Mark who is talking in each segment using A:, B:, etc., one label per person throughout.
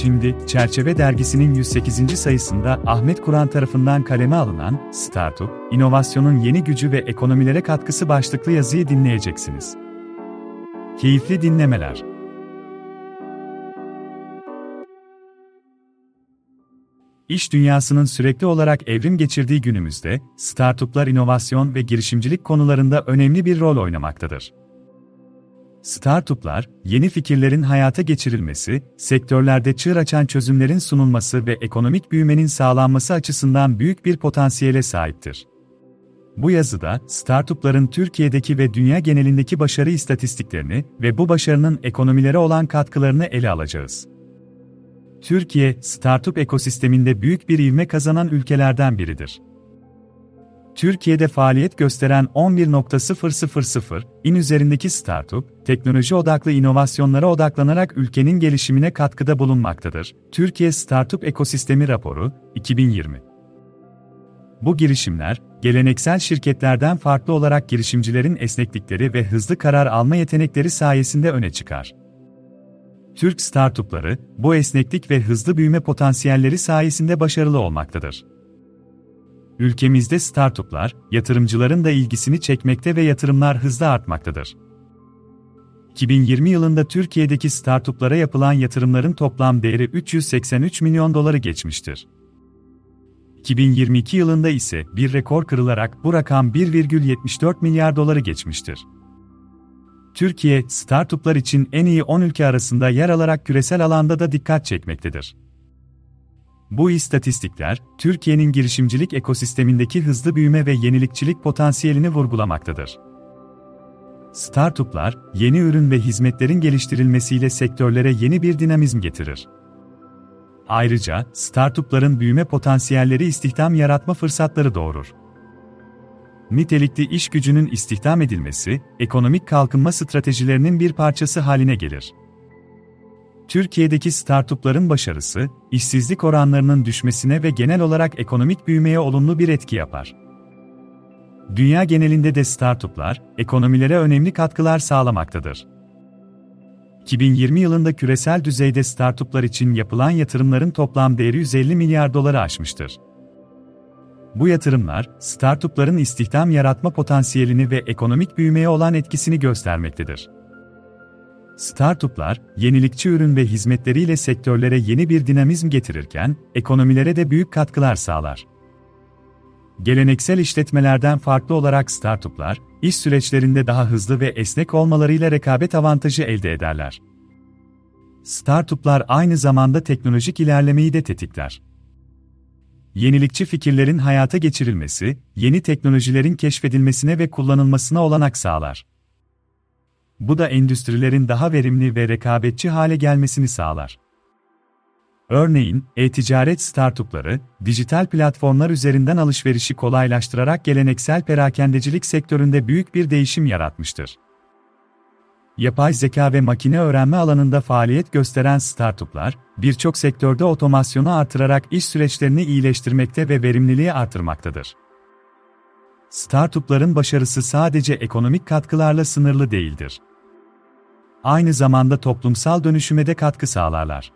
A: Şimdi, Çerçeve Dergisi'nin 108. sayısında Ahmet Kur'an tarafından kaleme alınan Startup, İnovasyonun Yeni Gücü ve Ekonomilere Katkısı başlıklı yazıyı dinleyeceksiniz. Keyifli dinlemeler. İş dünyasının sürekli olarak evrim geçirdiği günümüzde, startuplar inovasyon ve girişimcilik konularında önemli bir rol oynamaktadır. Startuplar, yeni fikirlerin hayata geçirilmesi, sektörlerde çığır açan çözümlerin sunulması ve ekonomik büyümenin sağlanması açısından büyük bir potansiyele sahiptir. Bu yazıda, startupların Türkiye'deki ve dünya genelindeki başarı istatistiklerini ve bu başarının ekonomilere olan katkılarını ele alacağız. Türkiye, startup ekosisteminde büyük bir ivme kazanan ülkelerden biridir. Türkiye'de faaliyet gösteren 11.000 in üzerindeki startup, teknoloji odaklı inovasyonlara odaklanarak ülkenin gelişimine katkıda bulunmaktadır. Türkiye Startup Ekosistemi Raporu, 2020 Bu girişimler, geleneksel şirketlerden farklı olarak girişimcilerin esneklikleri ve hızlı karar alma yetenekleri sayesinde öne çıkar. Türk startupları, bu esneklik ve hızlı büyüme potansiyelleri sayesinde başarılı olmaktadır. Ülkemizde startuplar, yatırımcıların da ilgisini çekmekte ve yatırımlar hızla artmaktadır. 2020 yılında Türkiye'deki startuplara yapılan yatırımların toplam değeri 383 milyon doları geçmiştir. 2022 yılında ise bir rekor kırılarak bu rakam 1,74 milyar doları geçmiştir. Türkiye, startuplar için en iyi 10 ülke arasında yer alarak küresel alanda da dikkat çekmektedir. Bu istatistikler, Türkiye'nin girişimcilik ekosistemindeki hızlı büyüme ve yenilikçilik potansiyelini vurgulamaktadır. Startuplar, yeni ürün ve hizmetlerin geliştirilmesiyle sektörlere yeni bir dinamizm getirir. Ayrıca, startupların büyüme potansiyelleri istihdam yaratma fırsatları doğurur. Nitelikli iş gücünün istihdam edilmesi, ekonomik kalkınma stratejilerinin bir parçası haline gelir. Türkiye'deki startupların başarısı, işsizlik oranlarının düşmesine ve genel olarak ekonomik büyümeye olumlu bir etki yapar. Dünya genelinde de startuplar, ekonomilere önemli katkılar sağlamaktadır. 2020 yılında küresel düzeyde startuplar için yapılan yatırımların toplam değeri 150 milyar doları aşmıştır. Bu yatırımlar, startupların istihdam yaratma potansiyelini ve ekonomik büyümeye olan etkisini göstermektedir. Startuplar, yenilikçi ürün ve hizmetleriyle sektörlere yeni bir dinamizm getirirken, ekonomilere de büyük katkılar sağlar. Geleneksel işletmelerden farklı olarak startuplar, iş süreçlerinde daha hızlı ve esnek olmalarıyla rekabet avantajı elde ederler. Startuplar aynı zamanda teknolojik ilerlemeyi de tetikler. Yenilikçi fikirlerin hayata geçirilmesi, yeni teknolojilerin keşfedilmesine ve kullanılmasına olanak sağlar. Bu da endüstrilerin daha verimli ve rekabetçi hale gelmesini sağlar. Örneğin, e-ticaret startupları, dijital platformlar üzerinden alışverişi kolaylaştırarak geleneksel perakendecilik sektöründe büyük bir değişim yaratmıştır. Yapay zeka ve makine öğrenme alanında faaliyet gösteren startuplar, birçok sektörde otomasyonu artırarak iş süreçlerini iyileştirmekte ve verimliliği artırmaktadır. Startupların başarısı sadece ekonomik katkılarla sınırlı değildir aynı zamanda toplumsal dönüşüme de katkı sağlarlar.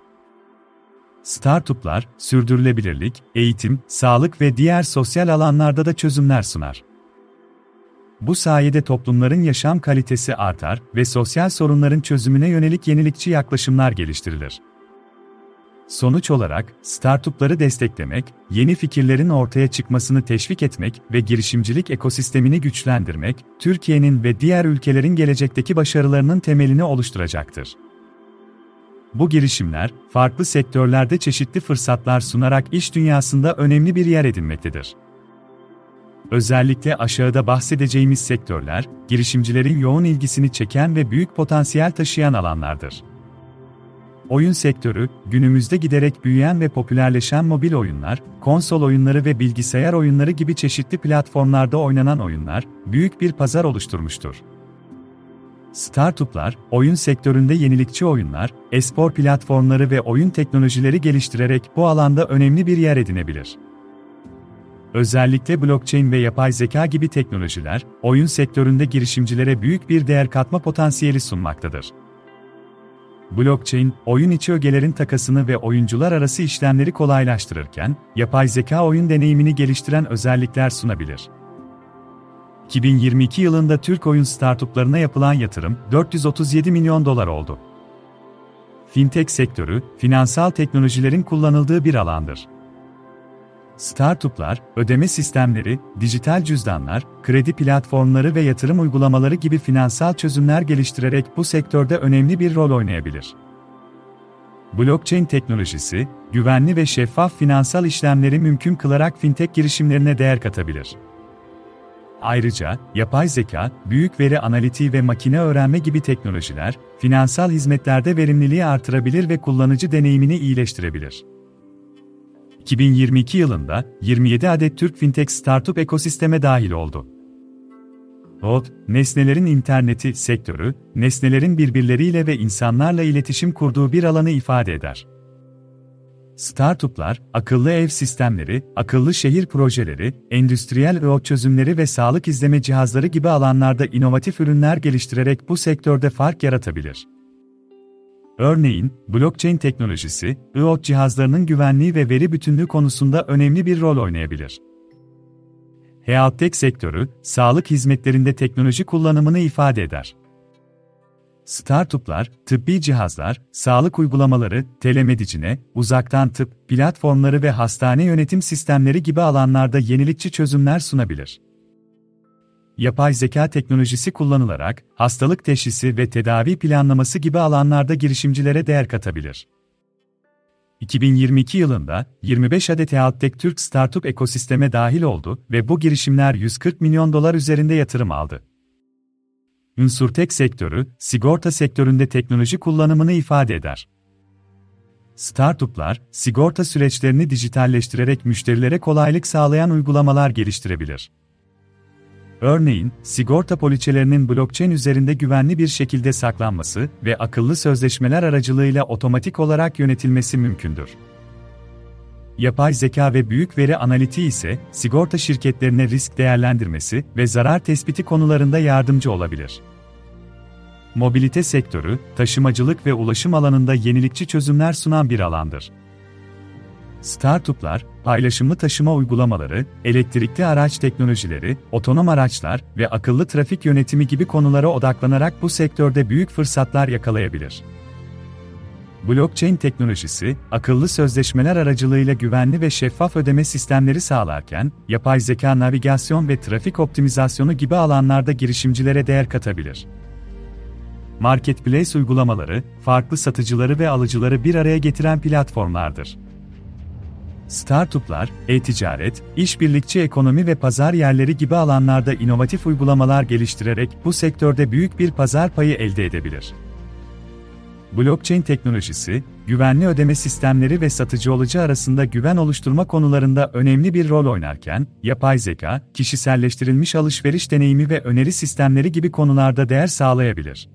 A: Startuplar, sürdürülebilirlik, eğitim, sağlık ve diğer sosyal alanlarda da çözümler sunar. Bu sayede toplumların yaşam kalitesi artar ve sosyal sorunların çözümüne yönelik yenilikçi yaklaşımlar geliştirilir. Sonuç olarak, startupları desteklemek, yeni fikirlerin ortaya çıkmasını teşvik etmek ve girişimcilik ekosistemini güçlendirmek, Türkiye'nin ve diğer ülkelerin gelecekteki başarılarının temelini oluşturacaktır. Bu girişimler, farklı sektörlerde çeşitli fırsatlar sunarak iş dünyasında önemli bir yer edinmektedir. Özellikle aşağıda bahsedeceğimiz sektörler, girişimcilerin yoğun ilgisini çeken ve büyük potansiyel taşıyan alanlardır. Oyun sektörü, günümüzde giderek büyüyen ve popülerleşen mobil oyunlar, konsol oyunları ve bilgisayar oyunları gibi çeşitli platformlarda oynanan oyunlar, büyük bir pazar oluşturmuştur. Startuplar, oyun sektöründe yenilikçi oyunlar, espor platformları ve oyun teknolojileri geliştirerek bu alanda önemli bir yer edinebilir. Özellikle blockchain ve yapay zeka gibi teknolojiler, oyun sektöründe girişimcilere büyük bir değer katma potansiyeli sunmaktadır. Blockchain, oyun içi ögelerin takasını ve oyuncular arası işlemleri kolaylaştırırken, yapay zeka oyun deneyimini geliştiren özellikler sunabilir. 2022 yılında Türk oyun startuplarına yapılan yatırım 437 milyon dolar oldu. Fintech sektörü, finansal teknolojilerin kullanıldığı bir alandır. Startuplar, ödeme sistemleri, dijital cüzdanlar, kredi platformları ve yatırım uygulamaları gibi finansal çözümler geliştirerek bu sektörde önemli bir rol oynayabilir. Blockchain teknolojisi, güvenli ve şeffaf finansal işlemleri mümkün kılarak fintech girişimlerine değer katabilir. Ayrıca, yapay zeka, büyük veri analitiği ve makine öğrenme gibi teknolojiler, finansal hizmetlerde verimliliği artırabilir ve kullanıcı deneyimini iyileştirebilir. 2022 yılında 27 adet Türk fintech startup ekosisteme dahil oldu. OD, nesnelerin interneti sektörü, nesnelerin birbirleriyle ve insanlarla iletişim kurduğu bir alanı ifade eder. Startuplar, akıllı ev sistemleri, akıllı şehir projeleri, endüstriyel IoT çözümleri ve sağlık izleme cihazları gibi alanlarda inovatif ürünler geliştirerek bu sektörde fark yaratabilir. Örneğin, blockchain teknolojisi, IoT cihazlarının güvenliği ve veri bütünlüğü konusunda önemli bir rol oynayabilir. Health sektörü, sağlık hizmetlerinde teknoloji kullanımını ifade eder. Startuplar, tıbbi cihazlar, sağlık uygulamaları, telemedicine, uzaktan tıp, platformları ve hastane yönetim sistemleri gibi alanlarda yenilikçi çözümler sunabilir. Yapay zeka teknolojisi kullanılarak hastalık teşhisi ve tedavi planlaması gibi alanlarda girişimcilere değer katabilir. 2022 yılında 25 adet Healthtech Türk startup ekosisteme dahil oldu ve bu girişimler 140 milyon dolar üzerinde yatırım aldı. Unsurtek sektörü, sigorta sektöründe teknoloji kullanımını ifade eder. Startuplar, sigorta süreçlerini dijitalleştirerek müşterilere kolaylık sağlayan uygulamalar geliştirebilir. Örneğin, sigorta poliçelerinin blockchain üzerinde güvenli bir şekilde saklanması ve akıllı sözleşmeler aracılığıyla otomatik olarak yönetilmesi mümkündür. Yapay zeka ve büyük veri analitiği ise sigorta şirketlerine risk değerlendirmesi ve zarar tespiti konularında yardımcı olabilir. Mobilite sektörü, taşımacılık ve ulaşım alanında yenilikçi çözümler sunan bir alandır. Startuplar, paylaşımlı taşıma uygulamaları, elektrikli araç teknolojileri, otonom araçlar ve akıllı trafik yönetimi gibi konulara odaklanarak bu sektörde büyük fırsatlar yakalayabilir. Blockchain teknolojisi, akıllı sözleşmeler aracılığıyla güvenli ve şeffaf ödeme sistemleri sağlarken, yapay zeka navigasyon ve trafik optimizasyonu gibi alanlarda girişimcilere değer katabilir. Marketplace uygulamaları, farklı satıcıları ve alıcıları bir araya getiren platformlardır. Startuplar, e-ticaret, işbirlikçi ekonomi ve pazar yerleri gibi alanlarda inovatif uygulamalar geliştirerek bu sektörde büyük bir pazar payı elde edebilir. Blockchain teknolojisi, güvenli ödeme sistemleri ve satıcı alıcı arasında güven oluşturma konularında önemli bir rol oynarken, yapay zeka, kişiselleştirilmiş alışveriş deneyimi ve öneri sistemleri gibi konularda değer sağlayabilir.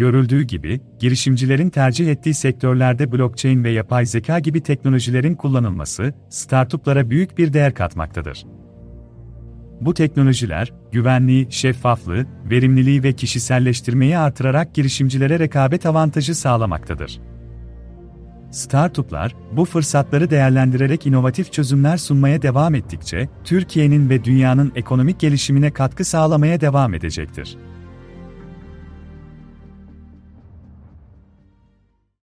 A: Görüldüğü gibi, girişimcilerin tercih ettiği sektörlerde blockchain ve yapay zeka gibi teknolojilerin kullanılması, startuplara büyük bir değer katmaktadır. Bu teknolojiler, güvenliği, şeffaflığı, verimliliği ve kişiselleştirmeyi artırarak girişimcilere rekabet avantajı sağlamaktadır. Startuplar, bu fırsatları değerlendirerek inovatif çözümler sunmaya devam ettikçe, Türkiye'nin ve dünyanın ekonomik gelişimine katkı sağlamaya devam edecektir.